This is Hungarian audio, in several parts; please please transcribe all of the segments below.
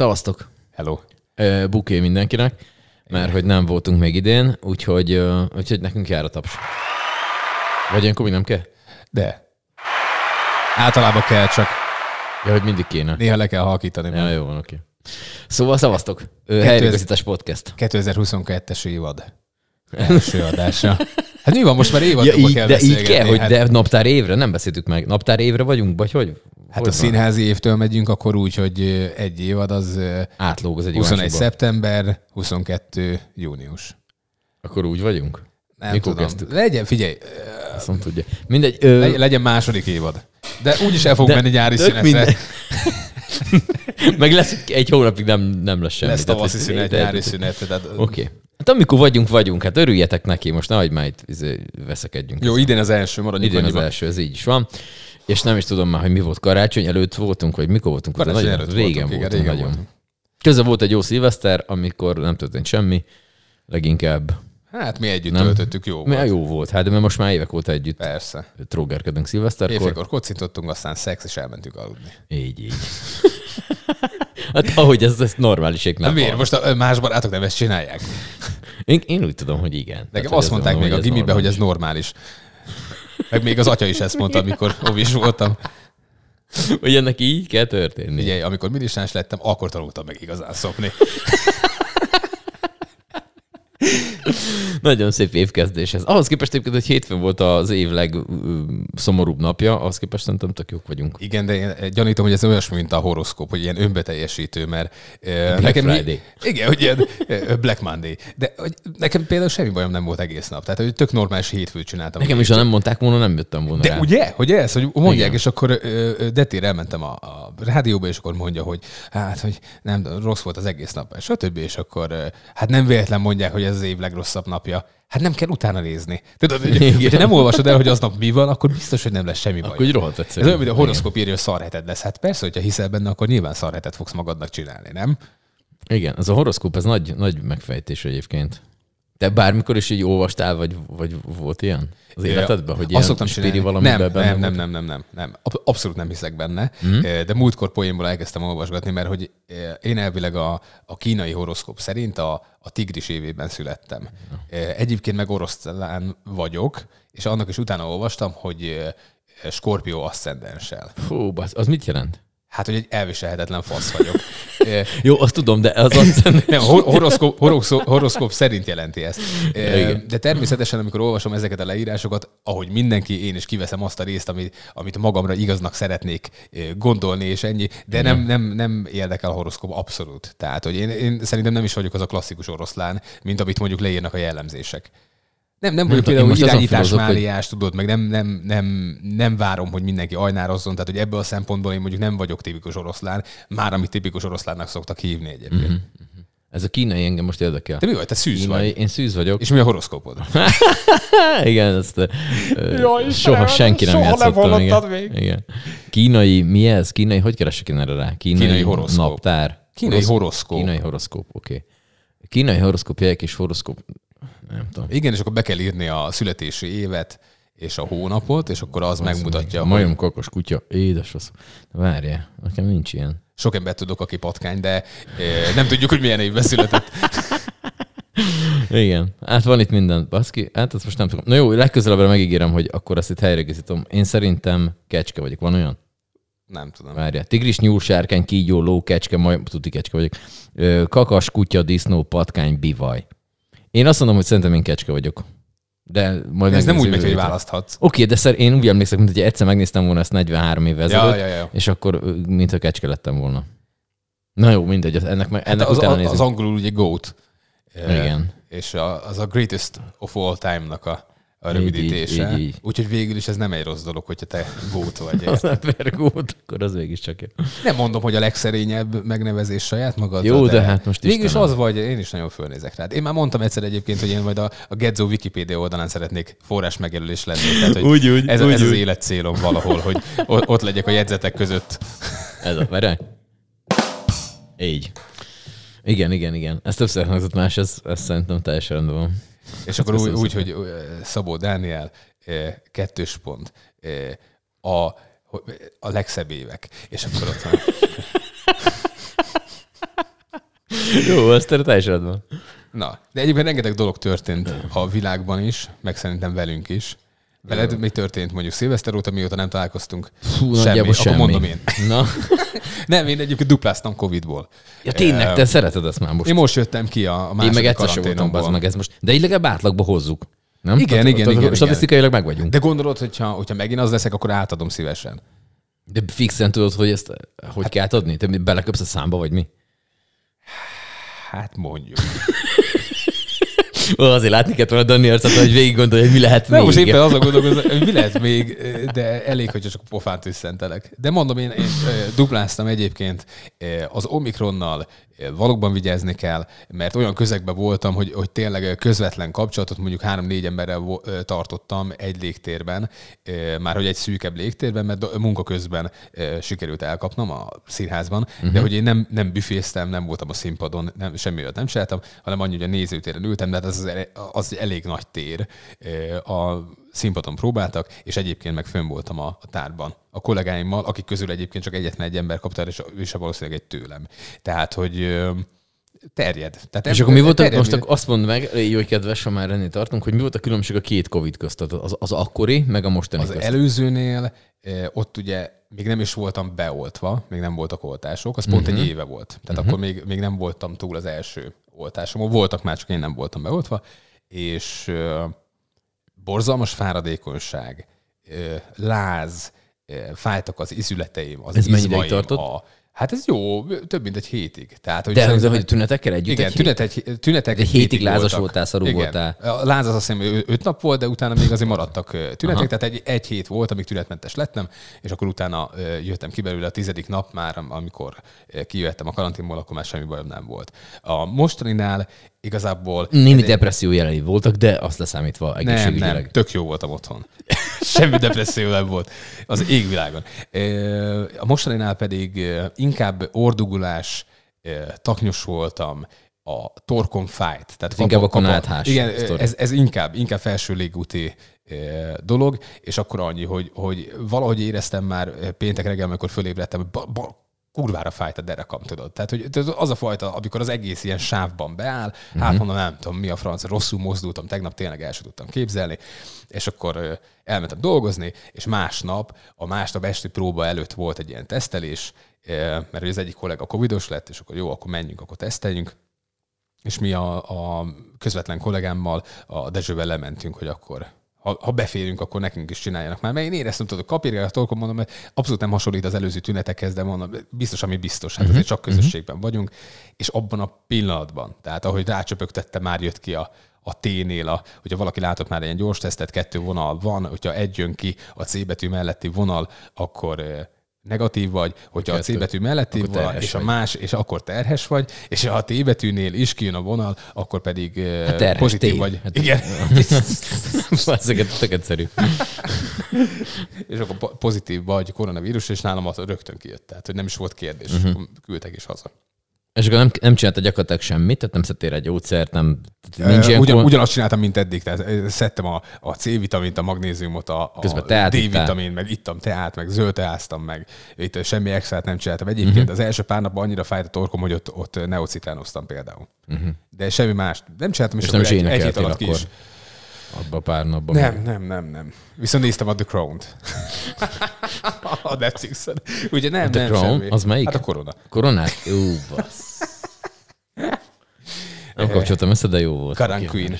Szavaztok! Hello. Buké mindenkinek, mert hogy nem voltunk még idén, úgyhogy, úgyhogy nekünk jár a taps. Vagy ilyenkor mi nem kell? De. Általában kell, csak Ja, hogy mindig kéne. néha le kell halkítani. Ja, jó van, oké. Szóval szavaztok. Helyreigazítás podcast. 2022-es évad. Első adása. Hát mi van, most már Ja, évadokba így, kell de így kell, hogy hát, de naptár évre, nem beszéltük meg. Naptár évre vagyunk, vagy hogy? Hát hogy a van? színházi évtől megyünk, akkor úgy, hogy egy évad az Átlóg az egy 21 másikba. szeptember, 22 június. Akkor úgy vagyunk? Nem Mikor tudom. kezdtük? Legyen, figyelj, Azt nem tudja. Mindegy. Ö, Legy- legyen második évad. De úgyis el fog De menni nyári szünetre. mindegy. meg lesz egy hónapig nem, nem lesz semmi. Lesz tavaszi hogy- szünet, de- nyári szünet. Tehát, Oké. Okay. Hát amikor vagyunk, vagyunk. Hát örüljetek neki, most nehogy már itt izé, veszekedjünk. Jó, idén az első, maradjunk Idén az első, ez így is van. És nem is tudom már, hogy mi volt karácsony előtt voltunk, vagy mikor voltunk. Karácsony Nagyon- előtt régen voltunk, igen, voltunk, régen nagyon. voltunk. Közben volt egy jó szilveszter, amikor nem történt semmi, leginkább. Hát mi együtt Nem. töltöttük, jó Mert volt. jó volt, hát de mert most már évek óta együtt Persze. trógerkedünk szilveszterkor. Éjfélkor kocintottunk, aztán szex, és elmentünk aludni. Így, így. hát ahogy ez, ez normáliség nem Nem miért? Most a más barátok nem ezt csinálják. Én, én úgy tudom, hogy igen. Nekem Tehát, azt mondták még a gimiben, hogy ez normális. Meg még az atya is ezt mondta, amikor ovis voltam. Hogy ennek így kell történni. Ugye, amikor militáns lettem, akkor tanultam meg igazán szopni. Nagyon szép évkezdés ez. Ahhoz képest egyébként, hogy hétfőn volt az év legszomorúbb napja, ahhoz képest szerintem tök jók vagyunk. Igen, de én gyanítom, hogy ez olyasmi, mint a horoszkóp, hogy ilyen önbeteljesítő, mert Black nekem Friday. Igen, hogy ilyen ö, Black Monday. De hogy nekem például semmi bajom nem volt egész nap. Tehát, hogy tök normális hétfőt csináltam. Nekem is, ha nem mondták volna, nem jöttem volna De rá. ugye? Hogy ez, hogy mondják, Igen. és akkor Detére elmentem a, a rádióba, és akkor mondja, hogy hát, hogy nem, rossz volt az egész nap, stb. És akkor hát nem véletlen mondják, hogy ez az év legrosszabb napja. Hát nem kell utána nézni. Tudod, hogy, hogyha nem olvasod el, hogy aznap mi van, akkor biztos, hogy nem lesz semmi baj. Akkor így rohadt Ez olyan, mint a horoszkóp írja, hogy szarheted lesz. Hát persze, hogyha hiszel benne, akkor nyilván szarhetet fogsz magadnak csinálni, nem? Igen, ez a horoszkóp, ez nagy, nagy megfejtés egyébként. Te bármikor is így olvastál, vagy, vagy volt ilyen az életedben, hogy ilyen szoktam spiri valamiben nem, benne nem, nem, nem, nem, nem, nem. Ab- Abszolút nem hiszek benne, mm. de múltkor poénból elkezdtem olvasgatni, mert hogy én elvileg a, a kínai horoszkóp szerint a, a tigris évében születtem. Egyébként meg oroszlán vagyok, és annak is utána olvastam, hogy skorpió aszcendenssel. Fú, basz, az mit jelent? Hát, hogy egy elviselhetetlen fasz vagyok. Jó, azt tudom, de az azt nem, hor- horoszkóp, horoszkóp, horoszkóp szerint jelenti ezt. Igen. De természetesen, amikor olvasom ezeket a leírásokat, ahogy mindenki, én is kiveszem azt a részt, amit, amit magamra igaznak szeretnék gondolni, és ennyi. De nem, nem, nem érdekel a horoszkóp abszolút. Tehát, hogy én, én szerintem nem is vagyok az a klasszikus oroszlán, mint amit mondjuk leírnak a jellemzések. Nem, nem vagyok például én most azon irányítás filozok, hogy- tudod, meg nem, nem, nem, nem várom, hogy mindenki ajnározzon, tehát hogy ebből a szempontból én mondjuk nem vagyok tipikus oroszlán, már amit tipikus oroszlánnak szoktak hívni egyébként. Mhm. Mm-hmm. Ez a kínai engem most érdekel. De mi vagy? Te szűz Kínai, vagy. én szűz vagyok. És mi a horoszkópod? Igen, ezt Jaj, soha senki nem soha nem játszottam. hallottad igen. még. igen. Kínai, mi ez? Kínai, hogy keresek én erre rá? Kínai, Kínai horoszkóp. naptár. Kínai horoszkóp. Kínai horoszkóp, oké. Okay. Kínai horoszkóp, és horoszkóp. Nem tudom. Igen, és akkor be kell írni a születési évet és a hónapot, és akkor az megmutatja, A hogy majom kakos kutya, édes az. Várjál, nekem nincs ilyen. sok embert tudok, aki patkány, de eh, nem tudjuk, hogy milyen évben született. Igen, hát van itt minden. Baszki, hát ezt most nem tudom. Na jó, legközelebbre megígérem, hogy akkor azt itt helyreegészítem. Én szerintem kecske vagyok. Van olyan? Nem tudom. Várja. Tigris, nyúl, sárkány, kígyó, ló, kecske, majd tuti kecske vagyok. Kakas, kutya, disznó, patkány, bivaj. Én azt mondom, hogy szerintem én kecske vagyok. De majd Ez nem úgy megy, hogy választhatsz. Oké, de szer, én úgy emlékszem, mint hogy egyszer megnéztem volna ezt 43 évvel ezelőtt, Ja, ja, ja. és akkor mintha kecske lettem volna. Na jó, mindegy, ennek, ennek Hát az, utána az, az angolul ugye GOAT. Igen. És a, az a greatest of all time-nak a, a rövidítése. így, így, így. Úgyhogy végül is ez nem egy rossz dolog, hogyha te GOAT vagy. Az ember gót, akkor az végig csak jó. Nem mondom, hogy a legszerényebb megnevezés saját magad. Jó, de hát most Végül is az vagy, én is nagyon fölnézek rád. Én már mondtam egyszer egyébként, hogy én majd a, a Gedzo Wikipedia oldalán szeretnék forrás megjelölés lenni. Tehát, hogy Úgy, úgy, ez, úgy, ez az úgy. életcélom valahol, hogy ott legyek a jegyzetek között. Ez a, várjál. Így. Igen, igen, igen. Ez többször hangzott más, ez, ez szerintem teljesen rendben van. És akkor úgy, úgy hogy Szabó Dániel, kettős pont, a, a legszebb évek. És akkor ott van. Jó, azt teljesen van. Na, de egyébként rengeteg dolog történt a világban is, meg szerintem velünk is. Veled mi történt mondjuk szilveszter óta, mióta nem találkoztunk? Fú, semmi. Akkor semmi. mondom én. Na. Nem, én egyébként dupláztam Covid-ból. Ja tényleg, te szereted ezt már most. Én most jöttem ki a, a Én második meg egyszer sem voltam az meg ez most. De így legalább átlagba hozzuk. Nem? Igen, Tehát- igen, tehát igen, Statisztikailag meg vagyunk. De gondolod, hogyha, hogyha megint az leszek, akkor átadom szívesen. De fixen tudod, hogy ezt hogy kell adni? Te beleköpsz a számba, vagy mi? Hát mondjuk. Azért látni kellett volna Dani arcát, hogy végig gondolja, hogy mi lehet Nem, még. most éppen azon gondolkozom, hogy mi lehet még, de elég, hogyha csak a pofát tüsszentelek. De mondom, én, én dupláztam egyébként az Omikronnal, valóban vigyázni kell, mert olyan közegben voltam, hogy, hogy tényleg közvetlen kapcsolatot mondjuk három-négy emberrel tartottam egy légtérben, már hogy egy szűkebb légtérben, mert munka közben sikerült elkapnom a színházban, uh-huh. de hogy én nem, nem büféztem, nem voltam a színpadon, nem, semmi olyat nem csináltam, hanem annyi, hogy a nézőtéren ültem, de hát az, az, egy elég nagy tér. A színpadon próbáltak, és egyébként meg fönn voltam a, a tárban a kollégáimmal, akik közül egyébként csak egyetlen egy ember kapta, és is valószínűleg egy tőlem. Tehát, hogy terjed. Tehát És em- akkor mi volt, terjed, most azt mondd meg, jó, hogy kedves, ha már ennél tartunk, hogy mi volt a különbség a két Covid közt? Az, az akkori, meg a mostani Az közt. előzőnél ott ugye még nem is voltam beoltva, még nem voltak oltások, az pont Mhm. egy éve volt. Tehát akkor még, még nem voltam túl az első oltásomon. Voltak már, csak én nem voltam beoltva, és borzalmas fáradékonyság, láz, fájtak az izületeim, az Ez izmaim, tartott? A, hát ez jó, több mint egy hétig. Tehát, hogy De, szerintem- hogy tünetekkel együtt? igen, egy tünet egy, tünetek Egy hétig lázas voltak. voltál, szarú Igen. voltál. A láz az azt hiszem, öt nap volt, de utána még azért maradtak tünetek, Aha. tehát egy, egy hét volt, amíg tünetmentes lettem, és akkor utána jöttem ki belőle a tizedik nap már, am- amikor kijöttem a karanténból, akkor már semmi bajom nem volt. A mostaninál igazából... Némi ez depresszió jelei voltak, de azt leszámítva nem, egészségügyileg. nem, tök jó voltam otthon. Semmi depresszió nem volt az égvilágon. A mostaninál pedig inkább ordugulás, taknyos voltam, a torkom fájt. Tehát inkább akkor náthás Igen, ez, ez inkább, inkább felső légúti dolog, és akkor annyi, hogy, hogy valahogy éreztem már péntek reggel, amikor fölébredtem, hogy ba, ba, kurvára fájt a derekam, tudod. Tehát, hogy az a fajta, amikor az egész ilyen sávban beáll, Mhm. hát mondom, nem tudom, mi a franc, rosszul mozdultam, tegnap tényleg el sem tudtam képzelni, és akkor elmentem dolgozni, és másnap, a másnap esti próba előtt volt egy ilyen tesztelés, mert hogy az egyik kollega covidos lett, és akkor jó, akkor menjünk, akkor teszteljünk, és mi a, a közvetlen kollégámmal, a Dezsővel lementünk, hogy akkor ha, ha beférünk, akkor nekünk is csináljanak már. Mert én éreztem, tudod, kapirgál a torkom, mondom, hogy abszolút nem hasonlít az előző tünetekhez, de mondom, biztos, ami biztos, hát azért csak közösségben vagyunk, és abban a pillanatban, tehát ahogy rácsöpögtette, már jött ki a, a T-nél, a, hogyha valaki látott már egy gyors tesztet, kettő vonal van, hogyha egy jön ki a C betű melletti vonal, akkor eh, negatív vagy, hogyha a C Kettő. betű melletti Akkor van, és a vagy. más, és akkor terhes vagy, és ha a T betűnél is kijön a vonal, akkor pedig hát Hát pozitív T. vagy. Hát- Igen. Ezeket tök egyszerű. és akkor po- pozitív vagy koronavírus, és nálam az rögtön kijött. Tehát, hogy nem is volt kérdés. Uh-huh. Küldtek is haza. És akkor nem, nem csinálta gyakorlatilag semmit, tehát nem szedtél egy gyógyszert, nem... Nincs ilyen Ugyan, kor- ugyanazt csináltam, mint eddig. Tehát szedtem a, a C-vitamint, a magnéziumot, a, a teát D-vitamin, meg ittam teát, meg zöld teáztam, meg itt semmi extrát nem csináltam. Egyébként uh-huh. az első pár napban annyira fájt a torkom, hogy ott, ott neocitánoztam például. Uh-huh. De semmi más. Nem csináltam, és, És nem is egy, egy hét alatt ki is. Abban a pár napban. Nem, nem, nem, nem. Viszont néztem a The Crown-t. a Netflixen. Ugye nem, The nem Crown? semmi. Az melyik? Hát a korona. Koronát? Jó, bassz. Nem kapcsoltam össze, de jó volt. Karan Queen.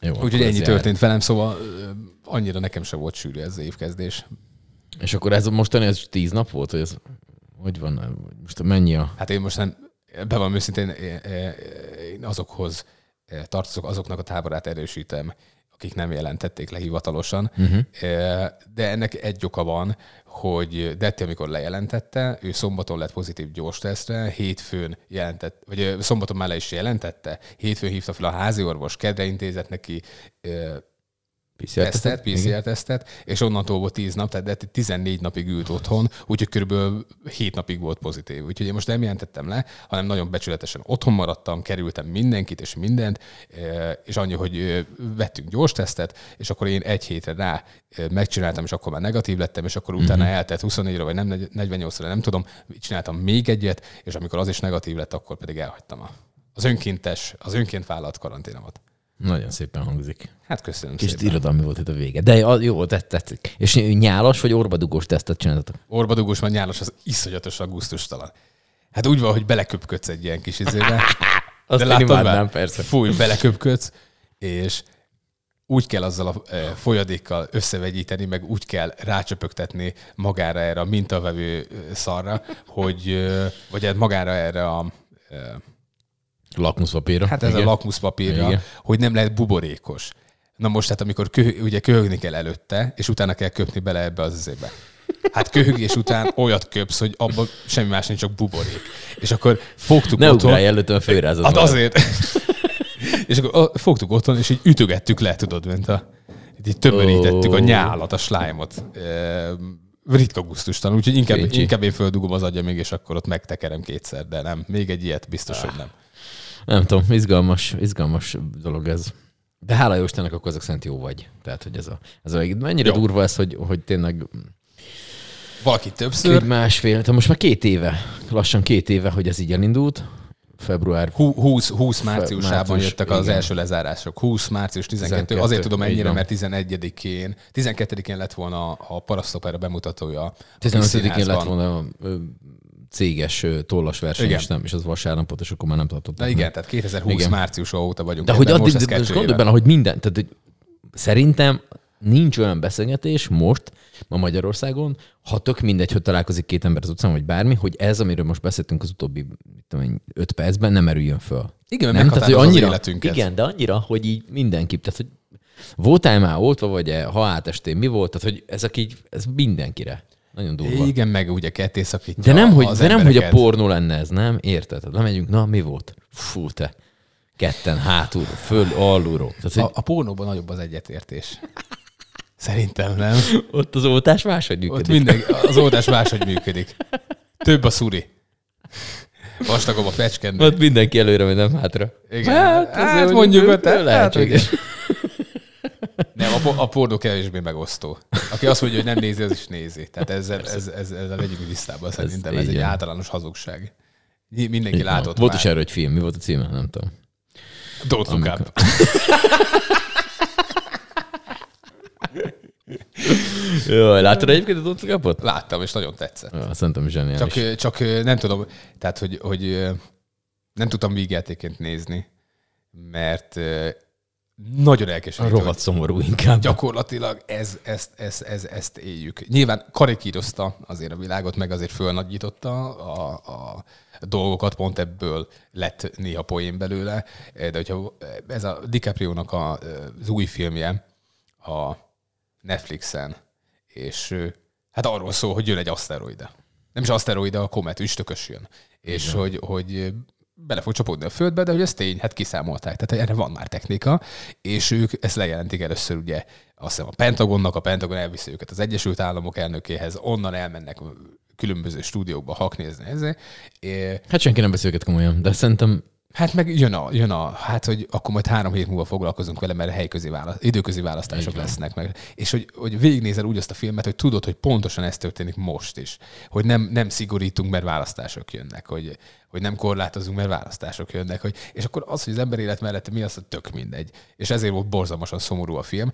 Jó, Úgyhogy ennyi jár. történt velem, szóval annyira nekem sem volt sűrű ez az évkezdés. És akkor ez mostani ez tíz nap volt, hogy ez hogy van? Most mennyi a... Hát én most nem, be van őszintén, én- azokhoz eh, tartozok, azoknak a táborát erősítem, akik nem jelentették le hivatalosan. Uh-huh. De ennek egy oka van, hogy Detti, amikor lejelentette, ő szombaton lett pozitív gyors tesztre, hétfőn jelentett, vagy szombaton már le is jelentette, hétfőn hívta fel a házi orvos, kedre intézett neki ö, tesztet, PCR-tesztet, és onnantól volt 10 nap, tehát 14 napig ült otthon, úgyhogy körülbelül 7 napig volt pozitív. Úgyhogy én most nem jelentettem le, hanem nagyon becsületesen otthon maradtam, kerültem mindenkit és mindent, és annyi, hogy vettünk gyors tesztet, és akkor én egy hétre rá megcsináltam, és akkor már negatív lettem, és akkor utána uh-huh. eltelt 24-re, vagy nem 48-ra, nem tudom, csináltam még egyet, és amikor az is negatív lett, akkor pedig elhagytam az önkéntes, az önként vállalt karanténomat. Nagyon szépen hangzik. Hát köszönöm Kis szépen. irodalmi volt itt a vége. De jó, tett, tetszik. És nyálas vagy orbadugós tesztet csináltatok? Orbadugós, vagy nyálas, az iszonyatos gusztustalan. Hát úgy van, hogy beleköpködsz egy ilyen kis izébe. Azt de látod már? persze. Fúj, beleköpködsz, és úgy kell azzal a e, folyadékkal összevegyíteni, meg úgy kell rácsöpögtetni magára erre a mintavevő e, szarra, hogy, e, vagy hát magára erre a Lakmuszpapírra. Hát ez Igen. a lakmuszpapírra, Igen. hogy nem lehet buborékos. Na most hát amikor kö, ugye köhögni kell előtte, és utána kell köpni bele ebbe az izébe. Hát köhögés után olyat köpsz, hogy abban semmi más nincs, csak buborék. És akkor fogtuk ne otthon... Ne előtte a főrázat. Hát azért. és akkor fogtuk otthon, és így ütögettük le, tudod, mint a... Így tömörítettük oh. a nyálat, a slájmot. Ritka gusztustan, úgyhogy inkább, inkább én földugom az agya még, és akkor ott megtekerem kétszer, de nem. Még egy ilyet biztos, ah. hogy nem. Nem tudom, izgalmas, izgalmas dolog ez. De hála jó Istennek, akkor ezek szerint jó vagy. Tehát, hogy ez a, ez a mennyire jó. durva ez, hogy, hogy tényleg valaki többször. Másfél, tehát most már két éve, lassan két éve, hogy ez így elindult. Február. 20, 20 márciusában március, jöttek az igen. első lezárások. 20 március 12. 12 Azért tudom ennyire, mert 11-én, 12-én lett volna a Parasztopera bemutatója. 15-én lett volna céges tollas verseny, igen. és, nem, és az vasárnapot, és akkor már nem tartottak. De igen, meg. tehát 2020 igen. március óta vagyunk. De hogy addig, most, most gondolj benne, hogy minden, tehát hogy szerintem nincs olyan beszélgetés most, ma Magyarországon, ha tök mindegy, hogy találkozik két ember az utcán, vagy bármi, hogy ez, amiről most beszéltünk az utóbbi tudom, öt percben, nem erüljön föl. Igen, nem? Tehát, hogy annyira, az életünket. Igen, de annyira, hogy így mindenki, tehát hogy voltál már oltva, vagy -e, ha átestén mi volt, tehát hogy ezek így, ez mindenkire. Nagyon durva. Igen, meg ugye ketté szakítja De nem, hogy, de nem, hogy a pornó lenne ez, nem? Érted? Lemegyünk, na mi volt? Fú, te. Ketten hátul, föl, alulról. Tehát, hogy... a, a pornóban nagyobb az egyetértés. Szerintem nem. Ott az oltás máshogy működik. Ott minden, az oltás máshogy működik. Több a szuri. Vastagabb a fecskendő. Ott mindenki előre, vagy nem hátra. Igen. Hát, hát mondjuk, hogy lehetséges. Hát, nem, a, a pornó kevésbé megosztó. Aki azt mondja, hogy nem nézi, az is nézi. Tehát ezzel, ez, ez, ez, legyünk tisztában szerintem. Ez, ez egy általános hazugság. Mindenki Igen. látott Volt már. is erről egy film. Mi volt a címe? Nem tudom. Don't look up. Jó, láttad egyébként a Don't Look Up-ot? Láttam, és nagyon tetszett. Ja, szerintem zseniális. Csak, csak nem tudom, tehát, hogy, hogy nem tudtam vígjátéként nézni, mert nagyon elkeserítő. Rohadt szomorú inkább. Gyakorlatilag ez, ezt, ezt, ezt, ezt éljük. Nyilván karikírozta azért a világot, meg azért fölnagyította a, a dolgokat, pont ebből lett néha poén belőle, de hogyha ez a DiCaprio-nak a, az új filmje a Netflixen, és hát arról szól, hogy jön egy aszteroide. Nem is aszteroide, a komet, üstökös jön. És hogy, hogy bele fog csapódni a földbe, de hogy ez tény, hát kiszámolták, tehát erre van már technika, és ők ezt lejelentik először ugye azt hiszem a Pentagonnak, a Pentagon elviszi őket az Egyesült Államok elnökéhez, onnan elmennek különböző stúdiókba haknézni ezért. Hát senki nem beszél őket komolyan, de szerintem Hát meg jön a, jön a, hát hogy akkor majd három hét múlva foglalkozunk vele, mert helyközi választ, időközi választások Igen. lesznek meg. És hogy, hogy végignézel úgy azt a filmet, hogy tudod, hogy pontosan ez történik most is. Hogy nem, nem szigorítunk, mert választások jönnek. Hogy, hogy nem korlátozunk, mert választások jönnek. Hogy, és akkor az, hogy az ember élet mellett mi az, hogy tök mindegy. És ezért volt borzalmasan szomorú a film.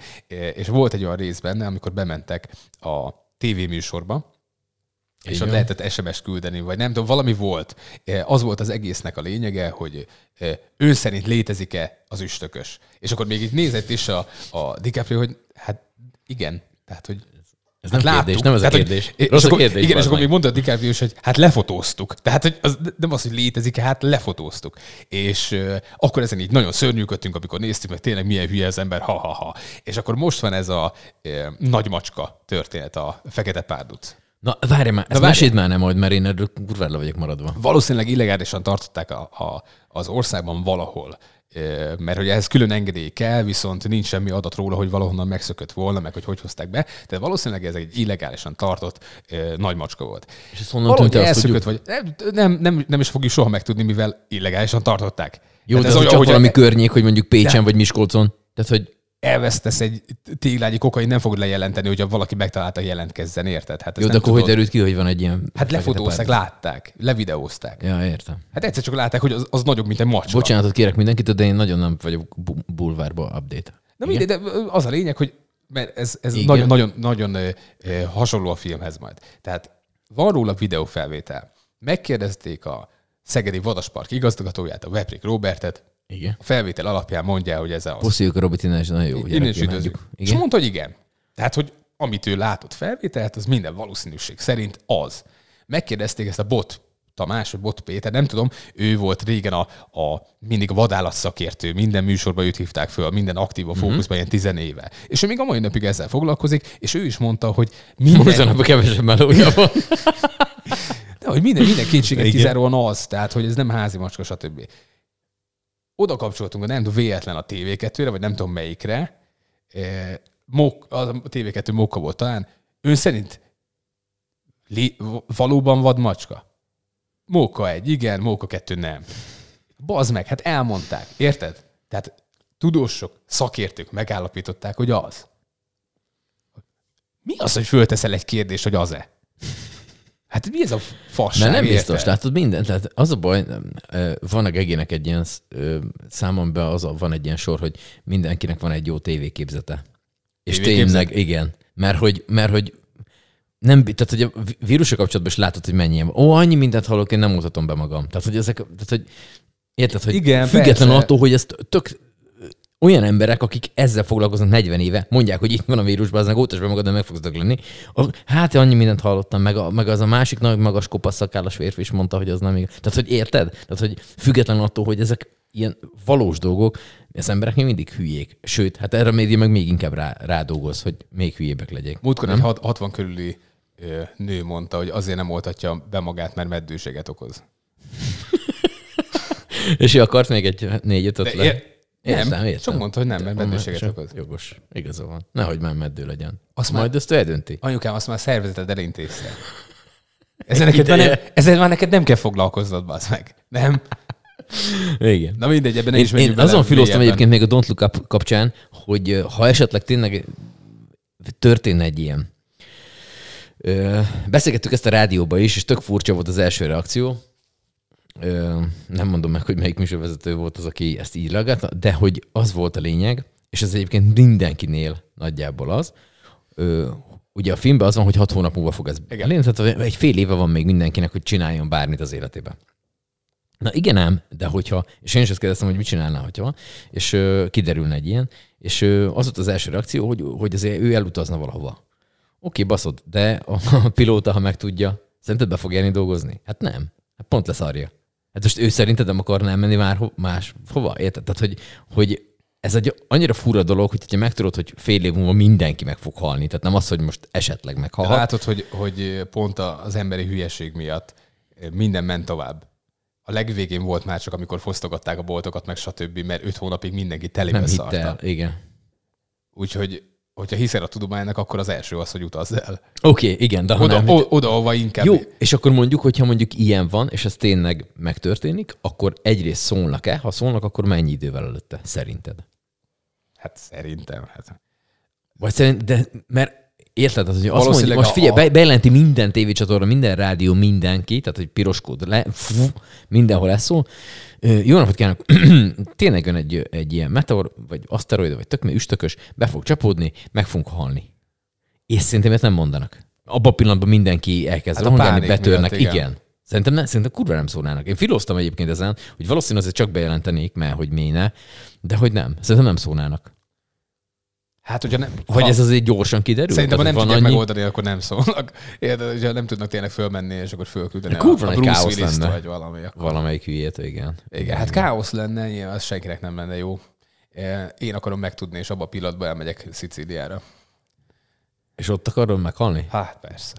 És volt egy olyan rész benne, amikor bementek a tévéműsorba, és ott lehetett SMS küldeni, vagy nem tudom, valami volt. E, az volt az egésznek a lényege, hogy e, ő szerint létezik-e az üstökös. És akkor még itt nézett is a, a DiCaprio, hogy hát igen, tehát hogy ez nem hát kérdés, nem ez a kérdés. Hogy, Rossz és a kérdés. Igen, és akkor még mondta a DiCaprio is, hogy hát lefotóztuk. Tehát hogy az, nem az, hogy létezik, hát lefotóztuk. És uh, akkor ezen így nagyon szörnyűködtünk, amikor néztük, hogy tényleg milyen hülye az ember, ha-ha-ha. És akkor most van ez a uh, nagy macska történet, a fekete párduc. Na, várj már, ezt meséld már nem majd, mert én erről kurvára vagyok maradva. Valószínűleg illegálisan tartották a, a, az országban valahol mert hogy ehhez külön engedély kell, viszont nincs semmi adat róla, hogy valahonnan megszökött volna, meg hogy hogy hozták be. Tehát valószínűleg ez egy illegálisan tartott nagy macska volt. És ezt honnan tudja, elszökött, vagy nem, nem, nem, is fogjuk soha megtudni, mivel illegálisan tartották. Jó, Tehát de ez, ez csak valami környék, hogy mondjuk Pécsen de... vagy Miskolcon. Tehát, hogy elvesztesz egy téglányi kokain, nem fogod lejelenteni, hogyha valaki megtalálta, jelentkezzen, érted? Hát Jó, de akkor hogy derült ki, hogy van egy ilyen... Hát lefotózták, látták, levideózták. Ja, értem. Hát egyszer csak látták, hogy az, az nagyobb, mint egy macska. Bocsánatot kérek mindenkit, de én nagyon nem vagyok bulvárba update. Na mindegy, de az a lényeg, hogy mert ez, ez nagyon, nagyon, nagyon hasonló a filmhez majd. Tehát van róla videófelvétel. Megkérdezték a Szegedi Vadaspark igazgatóját, a Veprik Robertet, igen. A felvétel alapján mondja, hogy ez az. Pusziljuk a Robit innen is nagyon jó. Innen is üdvözlük. És mondta, hogy igen. Tehát, hogy amit ő látott felvételt, az minden valószínűség szerint az. Megkérdezték ezt a bot Tamás, vagy Bot Péter, nem tudom, ő volt régen a, a mindig a vadállat szakértő, minden műsorban őt hívták föl, minden aktív a mhm. fókuszban, mm-hmm. ilyen tizenéve. És ő még a mai napig ezzel foglalkozik, és ő is mondta, hogy minden... Mostanában kevesebb melója van. De hogy minden, minden kétséget kizáróan az, tehát hogy ez nem házi macska, stb oda kapcsoltunk, nem tudom, véletlen a TV2-re, vagy nem tudom melyikre, Mok, a TV2 Móka volt talán, ön szerint lé, valóban vad macska? Móka egy, igen, Móka kettő nem. Bazd meg, hát elmondták, érted? Tehát tudósok, szakértők megállapították, hogy az. Mi az, hogy fölteszel egy kérdést, hogy az-e? Hát mi ez a fasság? Mert nem biztos, érte? látod minden. Tehát az a baj, van a Gegének egy ilyen számomban az a, van egy ilyen sor, hogy mindenkinek van egy jó tévéképzete. És tényleg, igen. Mert hogy, mert hogy nem, tehát hogy a vírusok kapcsolatban is látod, hogy mennyi Ó, annyi mindent hallok, én nem mutatom be magam. Tehát, hogy ezek, tehát, hogy Érted, hogy Igen, független persze. attól, hogy ezt tök olyan emberek, akik ezzel foglalkoznak 40 éve, mondják, hogy itt van a vírusban, aznak ótas be magad, de meg fogsz dögleni. Hát annyi mindent hallottam, meg, a, meg az a másik nagy magas kopasz szakállas férfi is mondta, hogy az nem igaz. Tehát, hogy érted? Tehát, hogy független attól, hogy ezek ilyen valós dolgok, az emberek még mindig hülyék. Sőt, hát erre média meg még inkább rá, rádolgoz, hogy még hülyébbek legyek. Múltkor egy 60 körüli nő mondta, hogy azért nem oltatja be magát, mert meddőséget okoz. És ő akart még egy négy-ötöt le. Értem, nem, értem. Csak mondta, hogy nem, mert meddőséget okoz. Jogos, igaza van. Nehogy már meddő legyen. Azt Majd már, ezt ő eldönti. Anyukám, azt már szervezeted elintézte. Ezzel, neked már nem, ezzel már neked nem kell foglalkoznod, basz meg. Nem? Igen. Na mindegy, ebben én, is én azon filoztam egyébként még a Don't Look Up kapcsán, hogy ha esetleg tényleg történne egy ilyen. Beszélgettük ezt a rádióba is, és tök furcsa volt az első reakció, ö, nem mondom meg, hogy melyik műsorvezető volt az, aki ezt így reagálta, de hogy az volt a lényeg, és ez egyébként mindenkinél nagyjából az, ö, ugye a filmben az van, hogy hat hónap múlva fog ez elérni, tehát egy fél éve van még mindenkinek, hogy csináljon bármit az életében. Na igen ám, de hogyha, és én is ezt kérdeztem, hogy mit csinálná, hogyha és ö, kiderülne egy ilyen, és ö, az volt az első reakció, hogy, hogy azért ő elutazna valahova. Oké, okay, baszod, de a, a pilóta, ha meg tudja, szerinted be fog érni dolgozni? Hát nem. Hát pont leszarja. Hát most ő szerinted nem akarná elmenni már ho- más hova? Érted? Tehát, hogy, hogy ez egy annyira fura dolog, hogy ha megtudod, hogy fél év múlva mindenki meg fog halni. Tehát nem az, hogy most esetleg meghalhat. Látod, hogy, hogy pont az emberi hülyeség miatt minden ment tovább. A legvégén volt már csak, amikor fosztogatták a boltokat, meg stb., mert öt hónapig mindenki telébe Nem hitte el, igen. Úgyhogy hogyha hiszel a tudománynak, akkor az első az, hogy utazz el. Oké, okay, igen, de oda, nem, o, oda, ahova inkább. Jó, és akkor mondjuk, hogyha mondjuk ilyen van, és ez tényleg megtörténik, akkor egyrészt szólnak-e? Ha szólnak, akkor mennyi idővel előtte, szerinted? Hát szerintem. Hát. Vagy szerint, de mert Érted? Az, hogy azt mondja, most figyelj, a... be, bejelenti minden tévécsatorna, minden rádió, mindenki, tehát hogy piros kód, le, fú, mindenhol ez szól. Jó napot kívánok! Tényleg jön egy, egy ilyen meteor, vagy aszteroid, vagy tök üstökös, be fog csapódni, meg fogunk halni. És szerintem ezt nem mondanak. Abban a pillanatban mindenki elkezd hát rohangálni, betörnek. Miatt, igen. igen. Szerintem, ne, szerintem kurva nem szólnának. Én filoztam egyébként ezen, hogy valószínűleg azért csak bejelentenék, mert hogy méne, de hogy nem. Szerintem nem szólnának. Hát, hogyha nem, Vagy ha, ez azért gyorsan kiderül? Szerintem, ha nem tudják annyi... megoldani, akkor nem szólnak. Érted, hogyha nem tudnak tényleg fölmenni, és akkor fölküldeni a, a Bruce willis lenne. vagy valami. Akkor... Valamelyik hülyét, igen. Igen, hát káosz lenne, nyilván az senkinek nem lenne jó. Én akarom megtudni, és abban a pillanatban elmegyek Szicíliára. És ott akarom meghalni? Hát persze.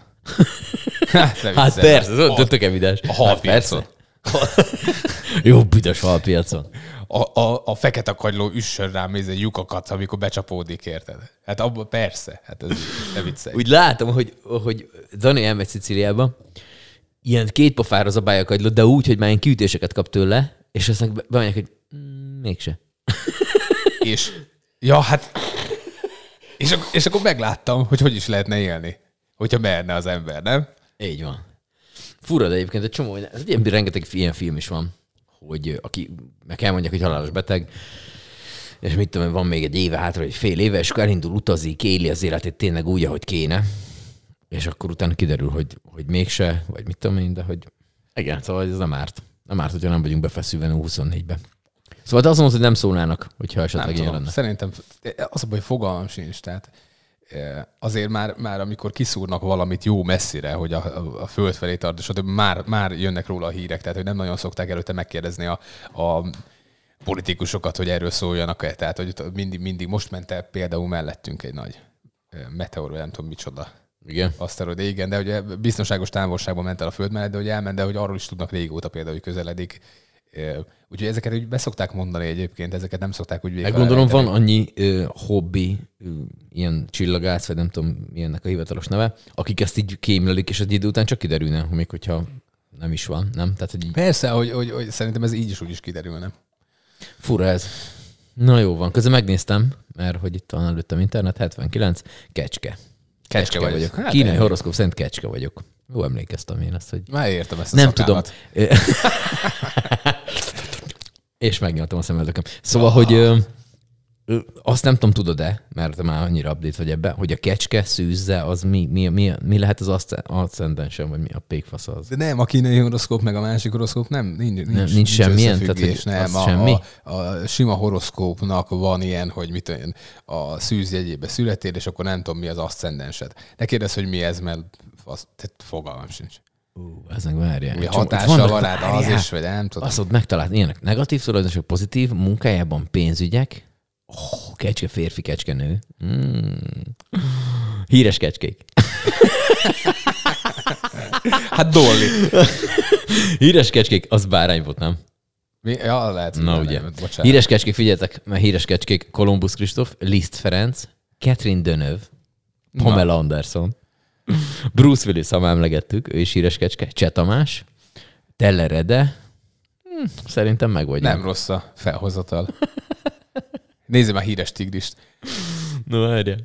hát, hát persze, ez tök evidens. A halpiacon. Hát Jó büdös halpiacon. A, a, a fekete kagyló üssön rám egy lyukakat, amikor becsapódik, érted? Hát abban persze, hát ez ne viccelj. Úgy látom, hogy, hogy Dani elmegy Sziciliába, ilyen két pofára zabálja a kagylót, de úgy, hogy már ilyen kiütéseket kap tőle, és aztán be- bemegyek, hogy mm, mégse. És, ja, hát, és, ak- és akkor megláttam, hogy hogy is lehetne élni, hogyha merne az ember, nem? Így van. Fura, de egyébként egy csomó, ez egy ilyen rengeteg ilyen film is van, hogy aki meg elmondják, hogy halálos beteg, és mit tudom, van még egy éve hátra, egy fél éve, és akkor elindul, utazik, éli az életét tényleg úgy, ahogy kéne, és akkor utána kiderül, hogy, hogy mégse, vagy mit tudom én, de hogy igen, szóval ez nem árt. Nem árt, hogyha nem vagyunk befeszülve 24-be. Szóval azt mondod, hogy nem szólnának, hogyha esetleg Nem ilyen tudom. lenne. Szerintem az a baj, fogalmam sincs. Tehát eh, azért már, már amikor kiszúrnak valamit jó messzire, hogy a, a, a föld felé tart, és már, már jönnek róla a hírek, tehát hogy nem nagyon szokták előtte megkérdezni a, a politikusokat, hogy erről szóljanak-e. Tehát, hogy mindig, mindig most ment el például mellettünk egy nagy meteor, nem tudom micsoda Igen. aszteroid, igen, de ugye biztonságos távolságban ment el a Föld mellett, de hogy elment, de hogy arról is tudnak régóta például, hogy közeledik. Úgyhogy ezeket úgy beszokták mondani egyébként, ezeket nem szokták úgy. Meg gondolom van annyi ö, hobbi, ö, ilyen csillagász, vagy nem tudom, milyennek a hivatalos neve, akik ezt így kémlelik, és egy idő után csak kiderülne, még hogyha nem is van, nem? Tehát, hogy így Persze, hogy, hogy, hogy szerintem ez így is úgy is kiderülne. fura ez. Na jó van, közben megnéztem, mert hogy itt van előttem internet, 79, kecske. Kecske vagyok. Hát Hát Kínai horoszkóp szerint kecske vagyok. Jó emlékeztem én ezt, hogy Már értem ezt a nem tudom. és megnyaltam a szemöldököm. Szóval, hogy ö, ö, azt nem tudom, tudod-e, mert már annyira update vagy ebbe, hogy a kecske szűzze, az mi, mi, mi, mi lehet az asc- ascendensen, vagy mi a pékfasz az? De nem, a kínai horoszkóp meg a másik horoszkóp nem, nincs, nincs, Nem, nincs semmilyen? Tehát, hogy nem. A, semmi? A, a, sima horoszkópnak van ilyen, hogy mit én, a szűz jegyébe születél, és akkor nem tudom, mi az aszcendensed. Ne kérdezz, hogy mi ez, mert az, tehát fogalmam sincs. Ú, ez meg várjál. Mi vannak- van rád az is, vagy nem tudom. Azt ott megtalált, ilyenek negatív tulajdonosok, pozitív, munkájában pénzügyek, oh, kecske férfi, kecske nő. Mm. Híres kecskék. Hát Dolly. Híres kecskék, az bárány volt, nem? Mi? Ja, lehet. Na nem, ugye. Bocsánat. Híres kecskék, figyeljetek, mert híres kecskék, Kolumbusz Kristóf, Liszt Ferenc, Catherine Deneuve, Pamela Anderson, Bruce Willis, ha már emlegettük, ő is híres kecske, Cseh Tamás, Teller Ede, hm, szerintem meg vagyunk. Nem rossz a felhozatal. Nézzem már híres tigrist. No, várjál.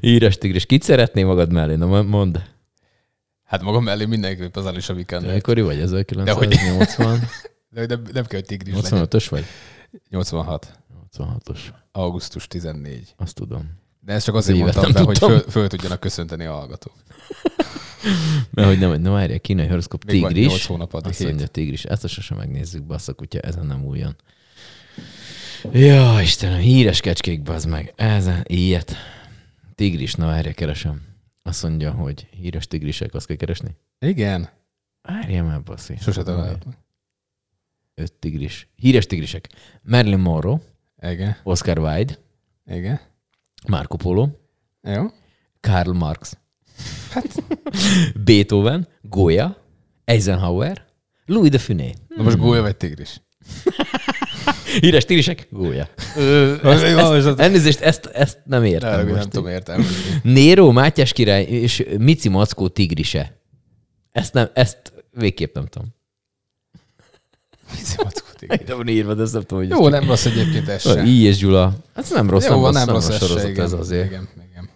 Híres tigris. Kit szeretné magad mellé? Na, mo- mondd. Hát magam mellé mindenképp az Alicia Vikander. Mikor vagy? De 1980? De, de nem kell, hogy tigris legyen. 85-ös vagy? 86. 86-os. Augusztus 14. Azt tudom. De ezt csak azért évet mondtam be, hogy föl, föl tudjanak köszönteni a hallgatók. Mert hogy nem, hogy no, várjál, kínai horoszkóp Még tigris. nyolc hónap addig, Azt hét. mondja tigris. Ezt sosem megnézzük, basszak, kutya, ezen nem újon. Ja, Istenem, híres kecskék, bazd meg. Ezen, ilyet. Tigris, na várjál, keresem. Azt mondja, hogy híres tigrisek, azt kell keresni. Igen. Várjál már, basszi. Sose találtam. Öt tigris. Híres tigrisek. Marilyn Monroe, Igen. Oscar Wilde, Igen. Marco Polo, Jó. Karl Marx, Beethoven, Goya, Eisenhower, Louis de Funé. Na most gólya vagy tigris? Híres tigrisek? Goya. Az- az- az- Elnézést, ezt, ezt nem értem Nem, most. nem tudom értelmezni. Néró, Mátyás király és Mici Mackó tigrise. Ezt, nem, ezt végképp nem tudom. Ide van írva, de ezt nem tudom, hogy Jó, nem rossz egyébként ez ez se. I és Gyula. Ez nem rossz, Jó, nem, nem rossz, rossz nem ez rossz se, sorozat igen. ez azért. Igen, igen.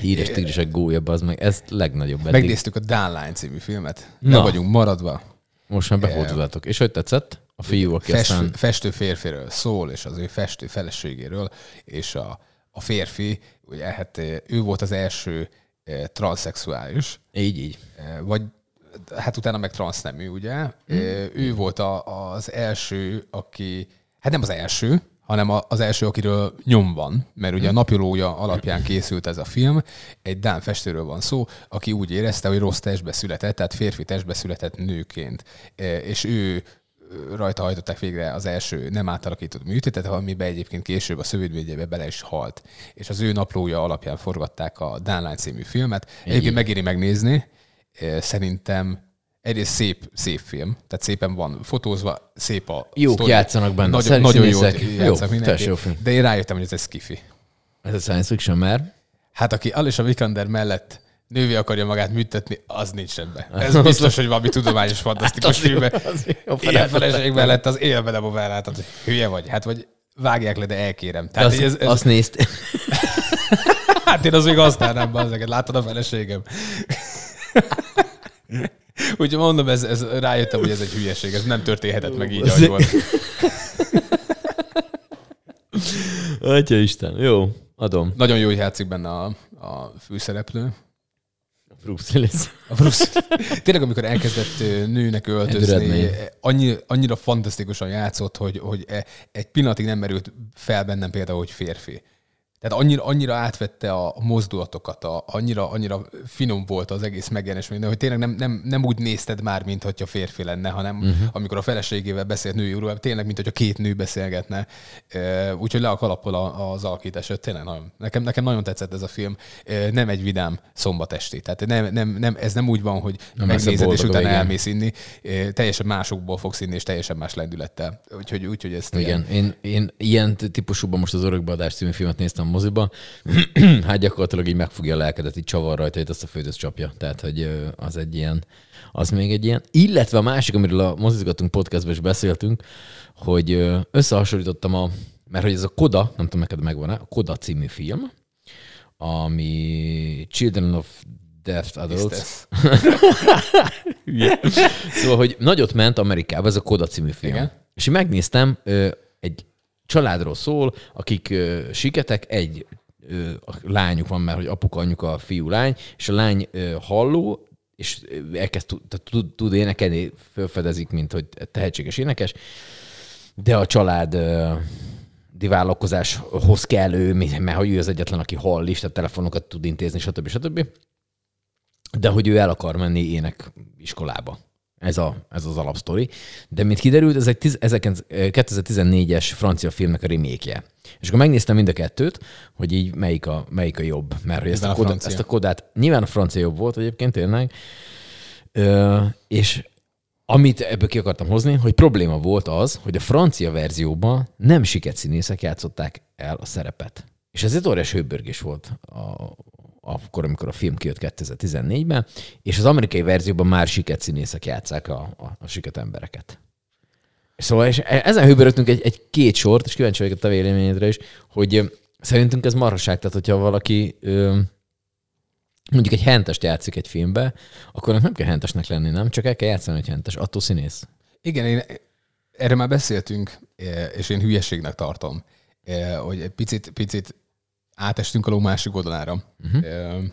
Híres tigrisek gólya, az meg. Ez legnagyobb eddig. Megnéztük a Downline című filmet. Na. Le vagyunk maradva. Most már befordultatok. És hogy tetszett? A fiú, aki Festő, aztán... festő férfiről szól, és az ő festő feleségéről, és a, a férfi, ugye hát ő volt az első eh, transzexuális, Így, így. eh, vagy hát utána meg transznemű, ugye? Eh, Ő volt a, az első, aki, hát nem az első, hanem az első, akiről nyom van, mert ugye a napilója alapján készült ez a film. Egy Dán festőről van szó, aki úgy érezte, hogy rossz testbe született, tehát férfi testbe született nőként. És ő rajta hajtották végre az első nem átalakított műtétet, amiben egyébként később a szövődményébe bele is halt. És az ő naplója alapján forgatták a Downline című filmet. Egyébként megéri megnézni. Szerintem egyrészt szép, szép film, tehát szépen van fotózva, szép a Jók sztori. játszanak benne, Nagyon, szer- nagyon színészek. Jó, mindenki. jó film. De én rájöttem, hogy ez egy skifi. Ez a science fiction, mert Hát aki Alicia Vikander mellett nővé akarja magát műtetni, az nincs rendben. Ez biztos, hogy valami tudományos, fantasztikus filmbe. Ilyen feleség mellett az élve nem a hogy hülye vagy. Hát vagy vágják le, de elkérem. Tehát azt, ez, ez, azt nézd. Hát én az még használnám be ezeket. Látod a feleségem? Úgyhogy mondom, ez, ez, rájöttem, hogy ez egy hülyeség. Ez nem történhetett meg így, ahogy volt. Atya Isten, jó, adom. Nagyon jó, hogy játszik benne a, a főszereplő. Bruce Willis. A Bruce. Tényleg, amikor elkezdett nőnek öltözni, annyi, annyira fantasztikusan játszott, hogy, hogy e- egy pillanatig nem merült fel bennem például, hogy férfi. Tehát annyira, annyira átvette a mozdulatokat, a, annyira, annyira finom volt az egész megjelenés, hogy tényleg nem, nem, nem úgy nézted már, mint hogyha férfi lenne, hanem uh-huh. amikor a feleségével beszélt női úrról, tényleg, mint hogyha két nő beszélgetne. Úgyhogy le a kalappal az alakítás. Tényleg nagyon, nekem, nekem nagyon tetszett ez a film. Nem egy vidám szombatesti. Tehát nem, nem, nem, ez nem úgy van, hogy Nem megnézed, és utána végén. elmész inni. Teljesen másokból fogsz inni, és teljesen más lendülettel. Úgyhogy, úgyhogy ezt Igen, én, én ilyen típusúban most az Örökbeadás című filmet néztem moziba, hát gyakorlatilag így megfogja a lelkedet, így csavar rajta, hogy azt a fődös csapja. Tehát, hogy az egy ilyen, az még egy ilyen. Illetve a másik, amiről a mozizgatunk podcastban is beszéltünk, hogy összehasonlítottam a, mert hogy ez a Koda, nem tudom, neked megvan-e, a Koda című film, ami Children of Deaf Adults. Szóval, hogy nagyot ment Amerikába ez a Koda című film. Igen. És én megnéztem, ö, egy családról szól, akik ö, siketek, egy ö, lányuk van, mert hogy apuka, anyuka, fiú, lány, és a lány ö, halló, és elkezd tud, tud, énekelni, felfedezik, mint hogy tehetséges énekes, de a család ö, divállalkozáshoz kell ő, mert hogy ő az egyetlen, aki hall is, tehát telefonokat tud intézni, stb. stb. De hogy ő el akar menni énekiskolába. Ez, a, ez az alapsztori. De mint kiderült, ez egy tiz- 2014-es francia filmnek a remake És akkor megnéztem mind a kettőt, hogy így melyik a, melyik a jobb. Mert hogy ezt a, a kodát, ezt a kodát, nyilván a francia jobb volt egyébként tényleg, Ö, és amit ebből ki akartam hozni, hogy probléma volt az, hogy a francia verzióban nem siket színészek játszották el a szerepet. És ez egy óriási hőbörgés volt a, akkor, amikor a film kijött 2014-ben, és az amerikai verzióban már siket színészek játszák a, a, a siket embereket. Szóval és e- ezen hőbörögtünk egy, egy két sort, és kíváncsi vagyok a te véleményedre is, hogy szerintünk ez marhaság, tehát hogyha valaki ö, mondjuk egy hentest játszik egy filmbe, akkor nem kell hentesnek lenni, nem? Csak el kell játszani egy hentes, attól színész. Igen, én, erről már beszéltünk, eh, és én hülyeségnek tartom, eh, hogy egy picit, picit átestünk a ló másik oldalára. Uh-huh.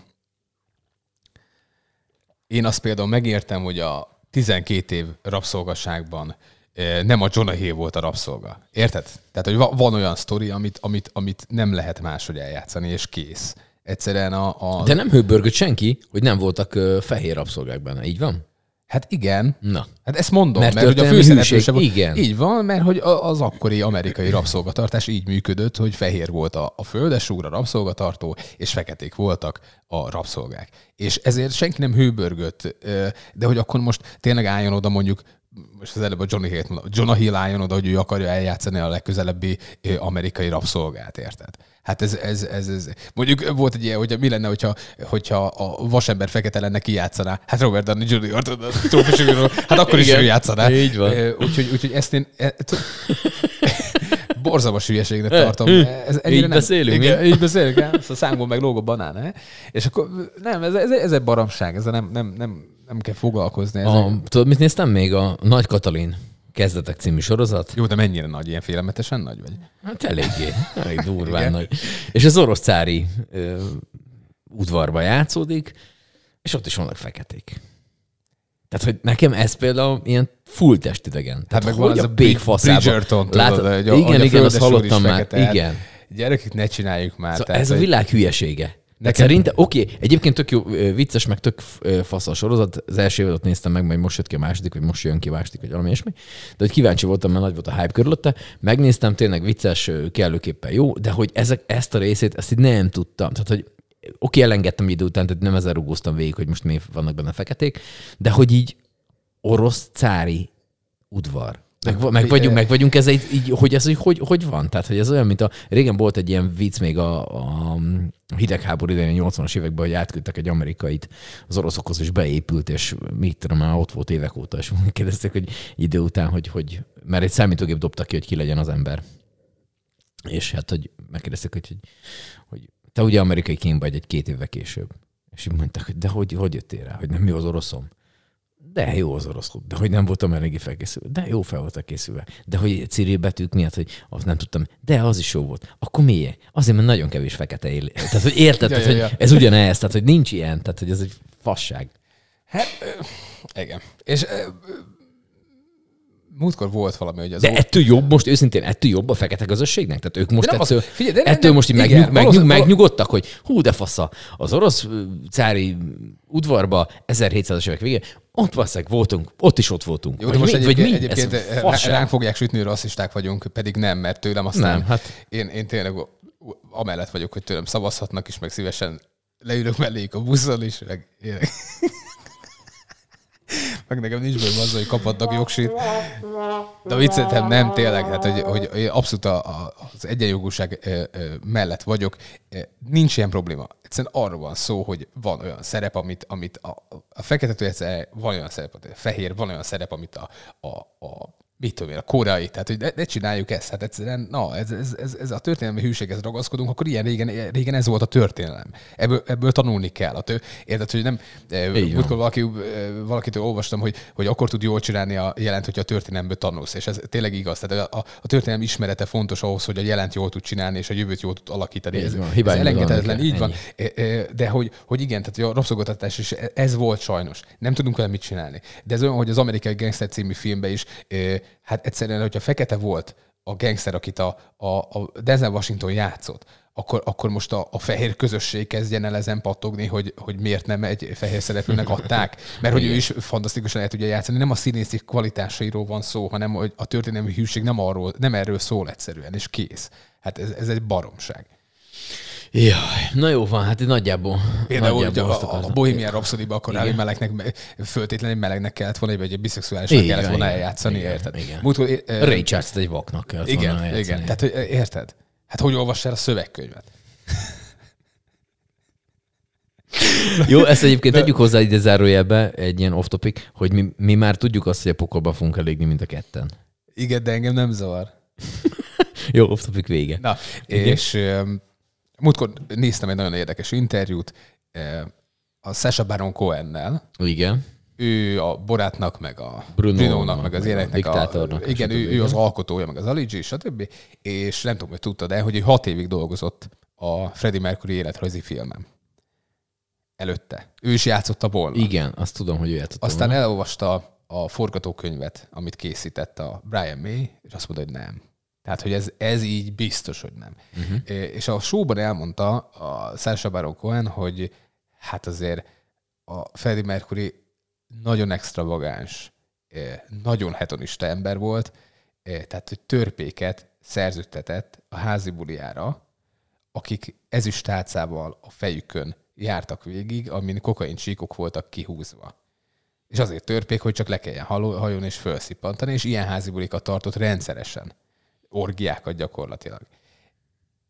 Én azt például megértem, hogy a 12 év rabszolgasságban eh, nem a Jonah Hill volt a rabszolga. Érted? Tehát, hogy va- van olyan sztori, amit, amit, amit nem lehet máshogy eljátszani, és kész. Egyszerűen a... a... De nem hőbörgött senki, hogy nem voltak fehér rabszolgák benne, így van? Hát igen. Na. Hát ezt mondom, Mert mert, hogy a történelmi főszereplő hűség, sem volt. igen. Így van, mert hogy az akkori amerikai rabszolgatartás így működött, hogy fehér volt a, a földesúr, a rabszolgatartó, és feketék voltak a rabszolgák. És ezért senki nem hőbörgött, de hogy akkor most tényleg álljon oda mondjuk most az előbb a Johnny mondom, Jonah Hill álljon oda, hogy ő akarja eljátszani a legközelebbi amerikai rabszolgát, érted? Hát ez, ez, ez, ez, mondjuk volt egy ilyen, hogy mi lenne, hogyha, hogyha a vasember fekete lenne, ki játszaná? Hát Robert Downey Jr. a trófusokról, hát akkor is ő játszaná. Így van. Úgyhogy, úgyhogy ezt én e, borzalmas hülyeségnek tartom. Ez így nem- beszélünk, Igen, így beszélünk, hát? Szóval számból meg lóg a banán, eh? És akkor nem, ez, ez, ez egy baromság, ezzel nem, nem, nem, nem kell foglalkozni. Ez A, tudod, mit néztem még? A Nagy Katalin kezdetek című sorozat. Jó, de mennyire nagy, ilyen félelmetesen nagy vagy? Hát eléggé, elég durván Igen. nagy. És az orosz cári ö, udvarba játszódik, és ott is vannak feketék. Tehát, hogy nekem ez például ilyen full testidegen. Tehát, meg hogy van ez a Big faszában. Bridgerton, tudod, hogy a- igen, a igen, azt hallottam már. fekete. Hát Igen. Gyerekek, ne csináljuk már. Szóval tehát, ez a világ hülyesége. Nekem... Nekem- Szerintem, oké, okay, egyébként tök jó, vicces, meg tök fasz a sorozat. Az első évadot néztem meg, majd most jött ki a második, vagy most jön ki a második, vagy valami ilyesmi. De hogy kíváncsi voltam, mert nagy volt a hype körülötte. Megnéztem, tényleg vicces, kellőképpen jó, de hogy ezek, ezt a részét, ezt így nem tudtam. Tehát, hogy oké, elengedtem idő után, tehát nem ezzel rugóztam végig, hogy most miért vannak benne feketék, de hogy így orosz cári udvar. Meg, meg, vagyunk, meg vagyunk ez egy, így, hogy ez hogy, hogy, hogy van? Tehát, hogy ez olyan, mint a... Régen volt egy ilyen vicc még a, a hidegháború idején, a 80-as években, hogy átküldtek egy amerikait az oroszokhoz, és beépült, és mit tudom, már ott volt évek óta, és kérdezték, hogy idő után, hogy, hogy mert egy számítógép dobta ki, hogy ki legyen az ember. És hát, hogy megkérdezték, hogy, hogy, hogy te ugye amerikai kém vagy egy két évvel később. És így mondták, hogy de hogy, hogy jöttél rá, hogy nem mi az oroszom? De jó az orosz de hogy nem voltam eléggé felkészülve. De jó fel voltak készülve. De hogy Cyril betűk miatt, hogy azt nem tudtam. De az is jó volt. Akkor miért? Azért, mert nagyon kevés fekete él. Tehát, hogy érted, ja, tehát, ja, ja. hogy ez ugyanez, tehát, hogy nincs ilyen, tehát, hogy ez egy fasság. Hát, igen. És múltkor volt valami, hogy az De ettől jobb most, őszintén, ettől jobb a fekete közösségnek? Tehát ők most ettől, az, figyelj, de nem, ettől nem, most így igen, megnyug, megnyug, megnyugodtak, hogy hú, de fasza, az orosz cári udvarba 1700-as évek végén, ott valószínűleg voltunk, ott is ott voltunk. Jó, de most mi, egyébként, mi? egyébként ránk fogják sütni, hogy rasszisták vagyunk, pedig nem, mert tőlem aztán nem, hát... én, én tényleg amellett vagyok, hogy tőlem szavazhatnak is, meg szívesen leülök melléjük a buszon is, meg meg nekem nincs bőle azzal, hogy kaphatnak jogsít. De viccetem nem, tényleg, hát, hogy, hogy abszolút a, a, az egyenjogúság mellett vagyok. Nincs ilyen probléma. Egyszerűen arról van szó, hogy van olyan szerep, amit, amit a, a fekete van olyan szerep, a fehér, van olyan szerep, amit a, a, a mit tudom én, a koreai, tehát hogy ne, ne csináljuk ezt, hát egyszerűen, na, ez, ez, ez, ez a történelmi hűséghez ragaszkodunk, akkor ilyen régen, régen ez volt a történelem. Ebből, ebből tanulni kell. A tő, érted, hogy nem, eh, múltkor valaki, eh, valakitől olvastam, hogy, hogy akkor tud jól csinálni a jelent, hogyha a történelemből tanulsz, és ez tényleg igaz. Tehát a, a történelem ismerete fontos ahhoz, hogy a jelent jól tud csinálni, és a jövőt jól tud alakítani. Ez, van, ez elengedhetetlen, így van. Eh, de hogy, hogy igen, tehát a rabszolgatatás is ez volt sajnos. Nem tudunk vele mit csinálni. De ez olyan, hogy az amerikai Gangster című filmben is hát egyszerűen, hogyha fekete volt a gangster, akit a, a, a Denzel Washington játszott, akkor, akkor most a, a fehér közösség kezdjen el ezen pattogni, hogy, hogy miért nem egy fehér szereplőnek adták, mert hogy ő is fantasztikusan el tudja játszani. Nem a színészi kvalitásairól van szó, hanem hogy a történelmi hűség nem, arról, nem erről szól egyszerűen, és kész. Hát ez, ez egy baromság. Jaj, na jó van, hát nagyjából. Például nagyjából a, a, a Bohemian rhapsody akkor állni melegnek, föltétlenül melegnek kellett volna, vagy egy biszexuálisnak kellett volna eljátszani, igen, érted? Igen. Múltkor, uh, Ray Charles egy vaknak kellett igen, volna eljátszani. Igen, tehát hogy, érted? Hát hogy olvass el a szövegkönyvet? Jó, ezt egyébként tegyük hozzá ide zárójelbe, egy ilyen off-topic, hogy mi, mi már tudjuk azt, hogy a pokolba fogunk elégni mind a ketten. Igen, de engem nem zavar. Jó, off-topic vége. Na, Igen. és um, Múltkor néztem egy nagyon érdekes interjút eh, a Sasha Baron Cohen-nel. Igen. Ő a Borátnak, meg a Bruno, Bruno-nak, meg az éneknek a... a igen, ő, ő az alkotója, meg az Aligi, stb. És nem tudom, hogy tudtad de hogy ő hat évig dolgozott a Freddie Mercury életrajzi filmem. Előtte. Ő is játszotta volna. Igen, azt tudom, hogy ő játszott Aztán volna. elolvasta a forgatókönyvet, amit készített a Brian May, és azt mondta, hogy nem. Tehát, hogy ez, ez így biztos, hogy nem. Uh-huh. És a showban elmondta a Sacha Baron Cohen, hogy hát azért a Freddie Mercury nagyon extravagáns, nagyon hetonista ember volt, tehát, hogy törpéket szerződtetett a házi buliára, akik ezüstálcával a fejükön jártak végig, amin kokain csíkok voltak kihúzva. És azért törpék, hogy csak le kelljen hajón és felszippantani, és ilyen házi bulikat tartott rendszeresen orgiákat gyakorlatilag.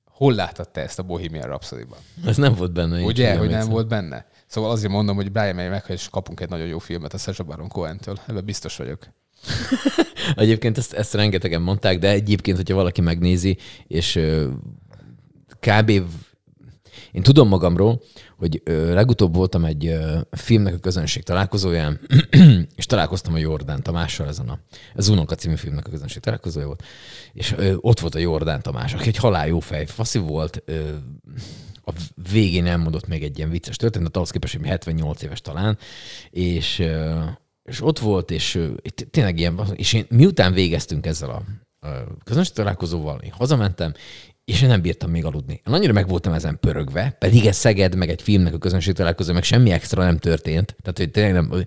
Hol láttad te ezt a Bohemian Rhapsody-ban? Ez nem volt benne. Ugye, hogy nem volt benne? Szóval azért mondom, hogy Brian May meg, és kapunk egy nagyon jó filmet a Sacha Baron Cohen-től. Ebben biztos vagyok. egyébként ezt, ezt rengetegen mondták, de egyébként, hogyha valaki megnézi, és kb. Én tudom magamról, hogy ö, legutóbb voltam egy ö, filmnek a közönség találkozóján, és találkoztam a Jordán Tamással ezen a, ez Unonka című filmnek a közönség találkozója volt, és ö, ott volt a Jordán Tamás, aki egy halál jó fej, faszi volt, ö, a végén elmondott még egy ilyen vicces történetet, ahhoz képest, hogy 78 éves talán, és, ö, és ott volt, és tényleg ilyen, és én miután végeztünk ezzel a közönség találkozóval, én hazamentem, és én nem bírtam még aludni. Én annyira meg voltam ezen pörögve, pedig ez Szeged, meg egy filmnek a közönség találkozó, meg semmi extra nem történt. Tehát, hogy tényleg nem,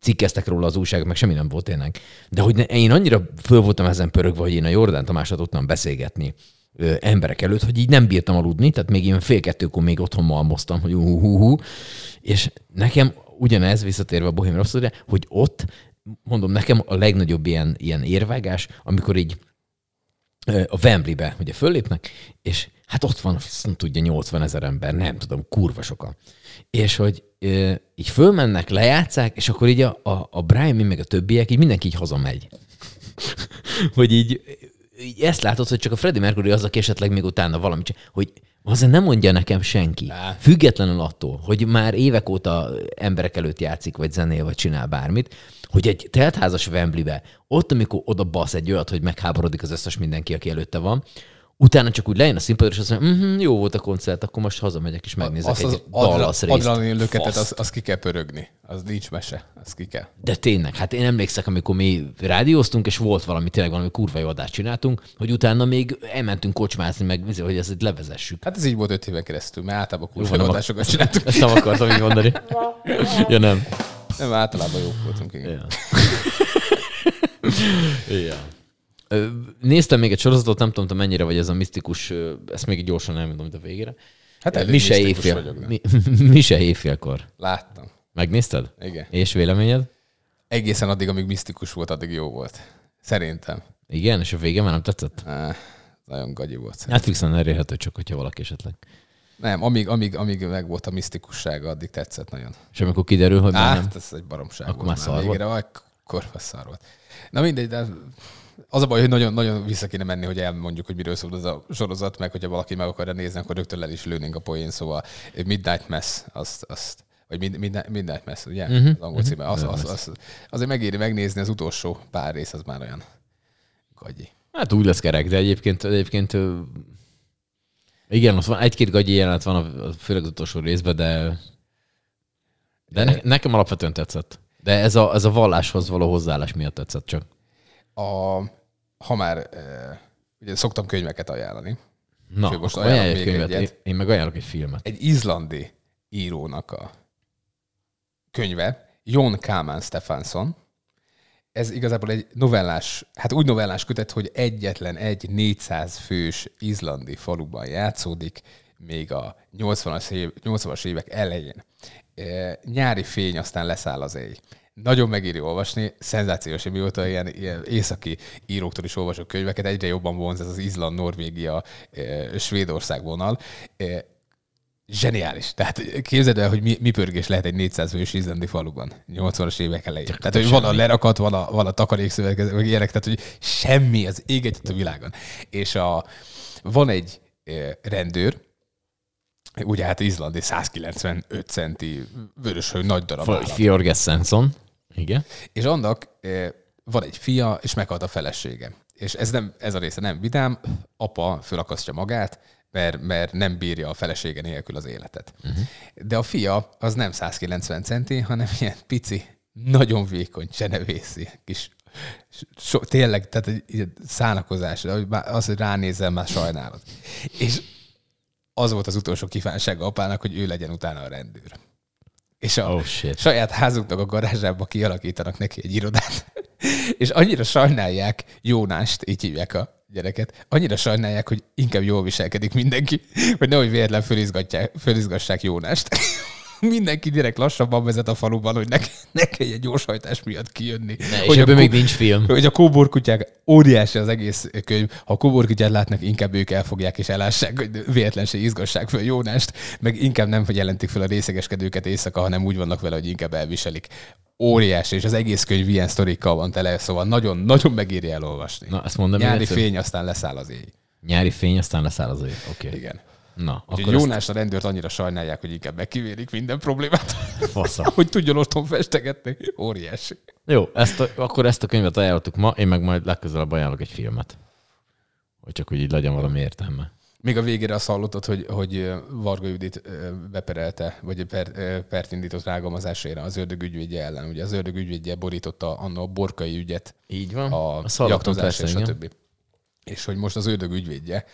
cikkeztek róla az újságok, meg semmi nem volt tényleg. De hogy ne, én annyira föl voltam ezen pörögve, hogy én a Jordán Tamásra tudtam beszélgetni ö, emberek előtt, hogy így nem bírtam aludni, tehát még én fél kettőkor még otthon malmoztam, hogy uh, uh, uh, és nekem ugyanez visszatérve a Bohém Rhapsody hogy ott, mondom, nekem a legnagyobb ilyen, ilyen érvágás, amikor így a Wembley-be ugye föllépnek, és hát ott van, azt tudja, 80 ezer ember, nem tudom, kurva sokan. És hogy ö, így fölmennek, lejátszák, és akkor így a, a, a Brian meg a többiek, így mindenki így hazamegy. hogy így, így ezt látod, hogy csak a Freddie Mercury az, aki esetleg még utána valamit hogy azért nem mondja nekem senki. Á. Függetlenül attól, hogy már évek óta emberek előtt játszik, vagy zenél, vagy csinál bármit, hogy egy teltházas Wembley-be, ott, amikor oda basz egy olyat, hogy megháborodik az összes mindenki, aki előtte van, utána csak úgy lejön a színpadra, és azt mondja, mm jó volt a koncert, akkor most hazamegyek, és megnézek Azt az egy Dallas adra, részt. adrenalin löketet, Faszt. az, az ki kell pörögni. Az nincs mese. Az ki kell. De tényleg, hát én emlékszek, amikor mi rádióztunk, és volt valami, tényleg valami kurva jó adást csináltunk, hogy utána még elmentünk kocsmázni, meg hogy ezt levezessük. Hát ez így volt öt éven keresztül, mert általában van, nem kulcsoladásokat csináltunk. Ezt nem akartam így mondani. Ja, nem. Nem, általában jók voltunk. Igen. Ja. ja. Néztem még egy sorozatot, nem tudom, mennyire vagy ez a misztikus, ezt még gyorsan elmondom, de végére. Hát elég mi se misztikus éjfél. vagyok? Mi, mi se éjfélkor. Láttam. Megnézted? Igen. És véleményed? Egészen addig, amíg misztikus volt, addig jó volt. Szerintem. Igen, és a vége már nem tetszett? Ah, nagyon gagyi volt. szerintem. Netflixen elérhető csak, hogyha valaki esetleg. Nem, amíg, amíg, amíg meg volt a misztikussága, addig tetszett nagyon. És amikor kiderül, hogy már nem. Hát, ez egy baromság Akkor volt. már szar végére, Akkor már szar volt. Na mindegy, de az a baj, hogy nagyon, nagyon vissza kéne menni, hogy elmondjuk, hogy miről szól az a sorozat, meg hogyha valaki meg akarja nézni, akkor rögtön el is lőnénk a poén, szóval Midnight Mass, azt, azt vagy Mid- Midnight, Midnight Mass, ugye? Mhm, Uh-huh, az angol címe. Az, mhm. az, az, azért megéri megnézni az utolsó pár rész, az már olyan gagyi. Hát úgy lesz kerek, de egyébként, egyébként igen, ott van egy-két gagyi jelenet van, a, a- főleg az utolsó részben, de, de ne, nekem alapvetően tetszett. De ez a, ez a valláshoz való hozzáállás miatt tetszett csak. A, ha már, eh, ugye szoktam könyveket ajánlani. Na, Úgyhogy most ajánlok még könyvet, én, egyet. én meg ajánlok egy filmet. Egy izlandi írónak a könyve, Jon Kálmán Stefansson. Ez igazából egy novellás, hát úgy novellás kötet, hogy egyetlen egy 400 fős izlandi faluban játszódik, még a 80-as, év, 80-as évek elején. E, nyári fény, aztán leszáll az éj. Nagyon megéri olvasni, szenzációs, hogy mióta ilyen, ilyen északi íróktól is olvasok könyveket, egyre jobban vonz ez az Izland, Norvégia, e, Svédország vonal. E, zseniális. Tehát képzeld el, hogy mi, mi pörgés lehet egy 400 fős izlandi faluban 80-as évek elején. Tehát, hogy van a lerakat, van a, van a takarékszövetkező, meg ilyenek, tehát, hogy semmi, az ég egyet a világon. És a, van egy eh, rendőr, ugye hát izlandi 195 centi vöröshő nagy darab állat. Igen. És annak eh, van egy fia, és meghalt a felesége. És ez, nem, ez a része nem vidám, apa fölakasztja magát, mert, mert nem bírja a felesége nélkül az életet. Uh-huh. De a fia az nem 190 centi, hanem ilyen pici, nagyon vékony csenevészi kis so, tényleg, tehát egy ilyen szánakozás, az, hogy ránézel, már sajnálod. És az volt az utolsó kívánsága apának, hogy ő legyen utána a rendőr. És a Oh, shit. saját házuknak a garázsába kialakítanak neki egy irodát. És annyira sajnálják Jónást, így hívják a gyereket, annyira sajnálják, hogy inkább jól viselkedik mindenki, hogy nehogy véletlen fölizgatják, fölizgassák Jónást. Mindenki direkt lassabban vezet a faluban, hogy ne, ne kelljen gyorshajtás miatt kijönni. Ne, és hogy, a ebből még nincs film. hogy a kóborkutyák, óriási az egész könyv, ha a kóborkutyát látnak, inkább ők elfogják és elássák, hogy véletlenül izgassák föl Jónást, meg inkább nem jelentik fel a részegeskedőket éjszaka, hanem úgy vannak vele, hogy inkább elviselik. Óriási, és az egész könyv ilyen sztorikkal van tele, szóval nagyon, nagyon megéri elolvasni. Na, ezt mondom Nyári fény, aztán leszáll az éj. Nyári fény, aztán leszáll az év. Oké. Okay. Igen. Na, Úgyhogy akkor ezt Jónás a rendőrt annyira sajnálják, hogy inkább megkivérik minden problémát, fasza. hogy tudjon otthon festegetni. Óriási. Jó, ezt a, akkor ezt a könyvet ajánlottuk ma, én meg majd legközelebb ajánlok egy filmet. Hogy csak úgy így legyen valami értelme. Még a végére azt hallottad, hogy, hogy Varga Judit beperelte, vagy per, pert indított rágalmazásére az ördög ügyvédje ellen. Ugye az ördög ügyvédje borította anno a borkai ügyet, Így van. a Azt hallottam jaktozás és persze, igen. stb. És hogy most az ördög ügyvédje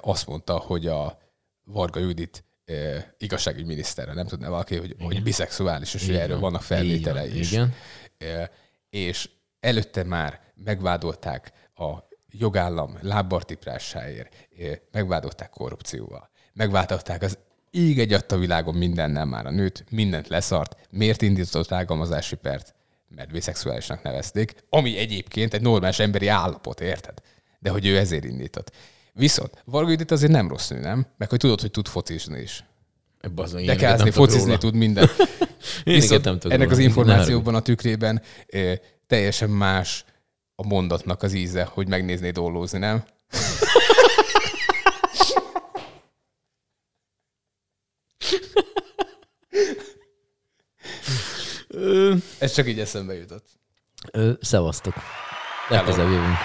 azt mondta, hogy a Varga Judit ö, igazságügyminiszterre, nem tudná valaki, hogy, hogy biszexuális, és hogy erről vannak felvételei Így van, is. Igen. Ö, és előtte már megvádolták a jogállam lábbartiprásáért, megvádolták korrupcióval, megvádolták az Íg egy a világon mindennel már a nőt, mindent leszart. Miért indított rágalmazási pert? Mert biszexuálisnak nevezték, ami egyébként egy normális emberi állapot, érted? De hogy ő ezért indított. Viszont Varga Judit azért nem rossz nő, nem? Meg hogy tudod, hogy tud focizni is. Bazony, De kázni, focizni tud minden. Én Viszont nem ennek az róla. információban a tükrében eh, teljesen más a mondatnak az íze, hogy megnézné dollózni, nem? Ez csak így eszembe jutott. Ö, Szevasztok. Legközelebb jövünk.